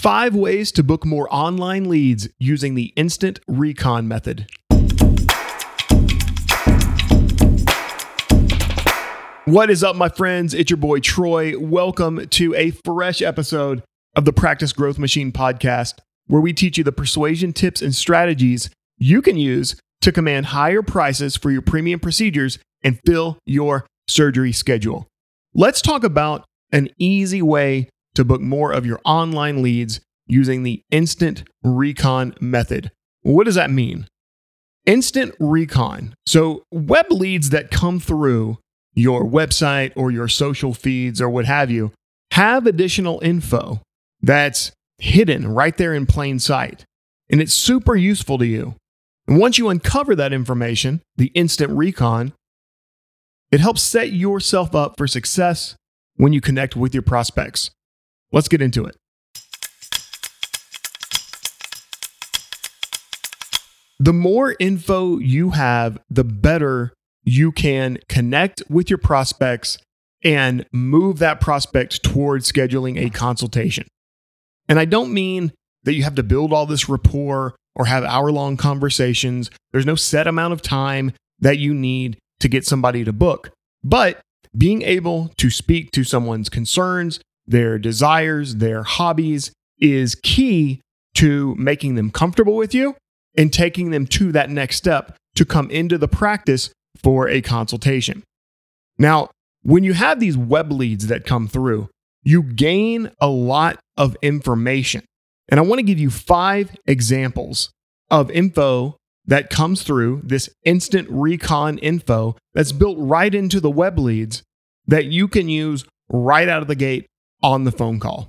Five ways to book more online leads using the instant recon method. What is up, my friends? It's your boy Troy. Welcome to a fresh episode of the Practice Growth Machine podcast, where we teach you the persuasion tips and strategies you can use to command higher prices for your premium procedures and fill your surgery schedule. Let's talk about an easy way to book more of your online leads using the instant recon method. What does that mean? Instant recon. So, web leads that come through your website or your social feeds or what have you have additional info that's hidden right there in plain sight. And it's super useful to you. And once you uncover that information, the instant recon, it helps set yourself up for success when you connect with your prospects. Let's get into it. The more info you have, the better you can connect with your prospects and move that prospect towards scheduling a consultation. And I don't mean that you have to build all this rapport or have hour long conversations. There's no set amount of time that you need to get somebody to book. But being able to speak to someone's concerns, their desires, their hobbies is key to making them comfortable with you and taking them to that next step to come into the practice for a consultation. Now, when you have these web leads that come through, you gain a lot of information. And I want to give you five examples of info that comes through this instant recon info that's built right into the web leads that you can use right out of the gate on the phone call.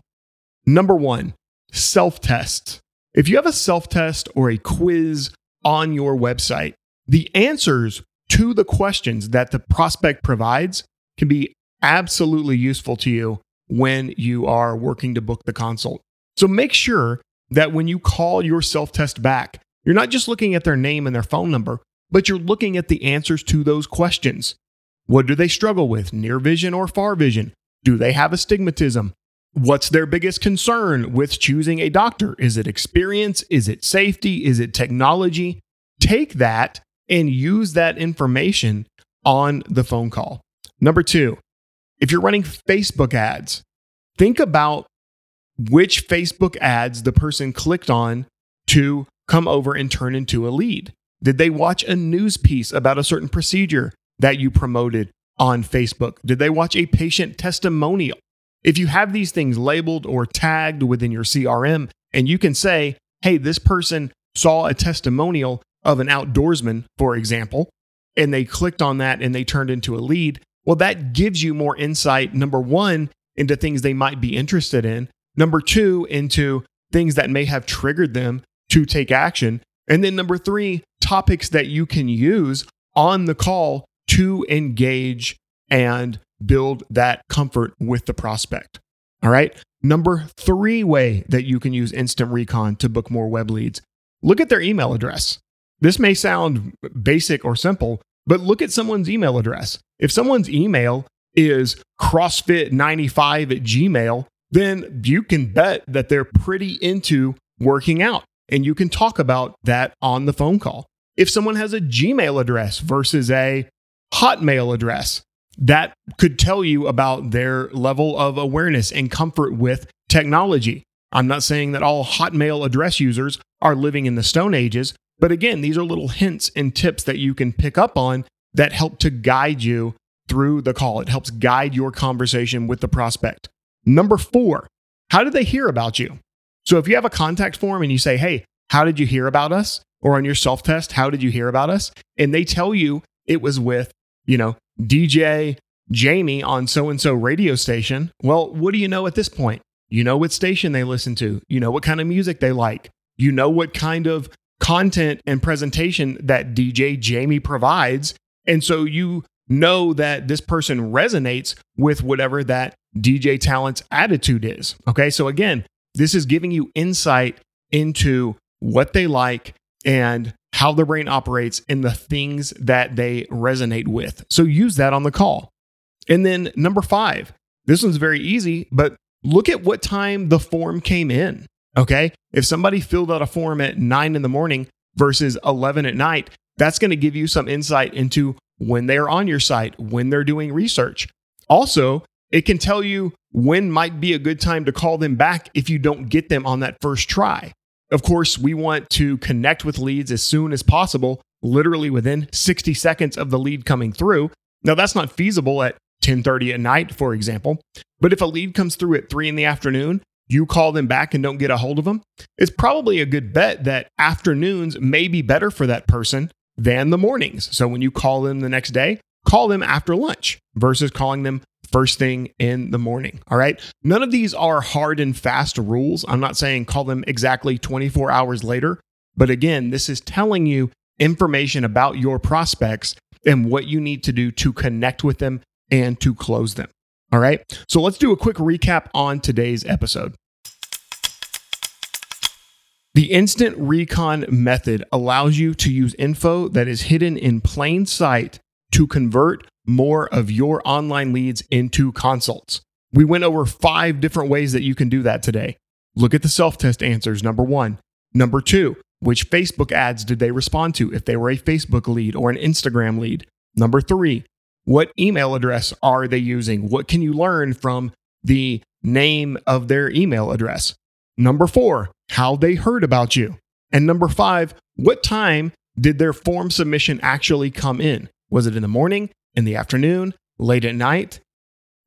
Number one, self test. If you have a self test or a quiz on your website, the answers to the questions that the prospect provides can be absolutely useful to you when you are working to book the consult. So make sure that when you call your self test back, you're not just looking at their name and their phone number, but you're looking at the answers to those questions. What do they struggle with, near vision or far vision? Do they have astigmatism? What's their biggest concern with choosing a doctor? Is it experience? Is it safety? Is it technology? Take that and use that information on the phone call. Number two, if you're running Facebook ads, think about which Facebook ads the person clicked on to come over and turn into a lead. Did they watch a news piece about a certain procedure that you promoted on Facebook? Did they watch a patient testimonial? If you have these things labeled or tagged within your CRM, and you can say, hey, this person saw a testimonial of an outdoorsman, for example, and they clicked on that and they turned into a lead, well, that gives you more insight, number one, into things they might be interested in, number two, into things that may have triggered them to take action, and then number three, topics that you can use on the call to engage and build that comfort with the prospect. All right. Number three way that you can use instant recon to book more web leads look at their email address. This may sound basic or simple, but look at someone's email address. If someone's email is CrossFit95 at Gmail, then you can bet that they're pretty into working out. And you can talk about that on the phone call. If someone has a Gmail address versus a Hotmail address, that could tell you about their level of awareness and comfort with technology. I'm not saying that all Hotmail address users are living in the Stone Ages, but again, these are little hints and tips that you can pick up on that help to guide you through the call. It helps guide your conversation with the prospect. Number four, how did they hear about you? So if you have a contact form and you say, hey, how did you hear about us? Or on your self test, how did you hear about us? And they tell you it was with, you know, DJ Jamie on so and so radio station. Well, what do you know at this point? You know what station they listen to. You know what kind of music they like. You know what kind of content and presentation that DJ Jamie provides. And so you know that this person resonates with whatever that DJ talent's attitude is. Okay. So again, this is giving you insight into what they like and how their brain operates and the things that they resonate with. So use that on the call. And then number five, this one's very easy, but look at what time the form came in. Okay. If somebody filled out a form at nine in the morning versus 11 at night, that's going to give you some insight into when they're on your site, when they're doing research. Also, it can tell you when might be a good time to call them back if you don't get them on that first try. Of course, we want to connect with leads as soon as possible, literally within 60 seconds of the lead coming through. Now, that's not feasible at 10:30 at night, for example. But if a lead comes through at 3 in the afternoon, you call them back and don't get a hold of them, it's probably a good bet that afternoons may be better for that person than the mornings. So when you call them the next day, call them after lunch versus calling them first thing in the morning. All right. None of these are hard and fast rules. I'm not saying call them exactly 24 hours later. But again, this is telling you information about your prospects and what you need to do to connect with them and to close them. All right. So let's do a quick recap on today's episode. The instant recon method allows you to use info that is hidden in plain sight to convert more of your online leads into consults. We went over five different ways that you can do that today. Look at the self test answers, number one. Number two, which Facebook ads did they respond to if they were a Facebook lead or an Instagram lead? Number three, what email address are they using? What can you learn from the name of their email address? Number four, how they heard about you. And number five, what time did their form submission actually come in? Was it in the morning? in the afternoon, late at night.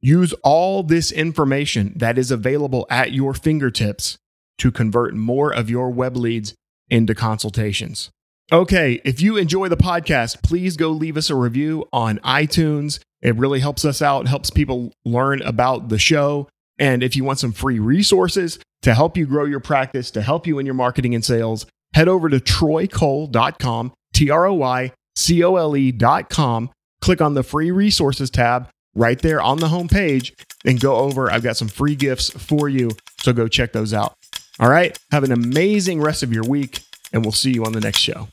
Use all this information that is available at your fingertips to convert more of your web leads into consultations. Okay, if you enjoy the podcast, please go leave us a review on iTunes. It really helps us out, helps people learn about the show. And if you want some free resources to help you grow your practice, to help you in your marketing and sales, head over to troycole.com, T R O Y C O L E.com click on the free resources tab right there on the home page and go over. I've got some free gifts for you. So go check those out. All right. Have an amazing rest of your week, and we'll see you on the next show.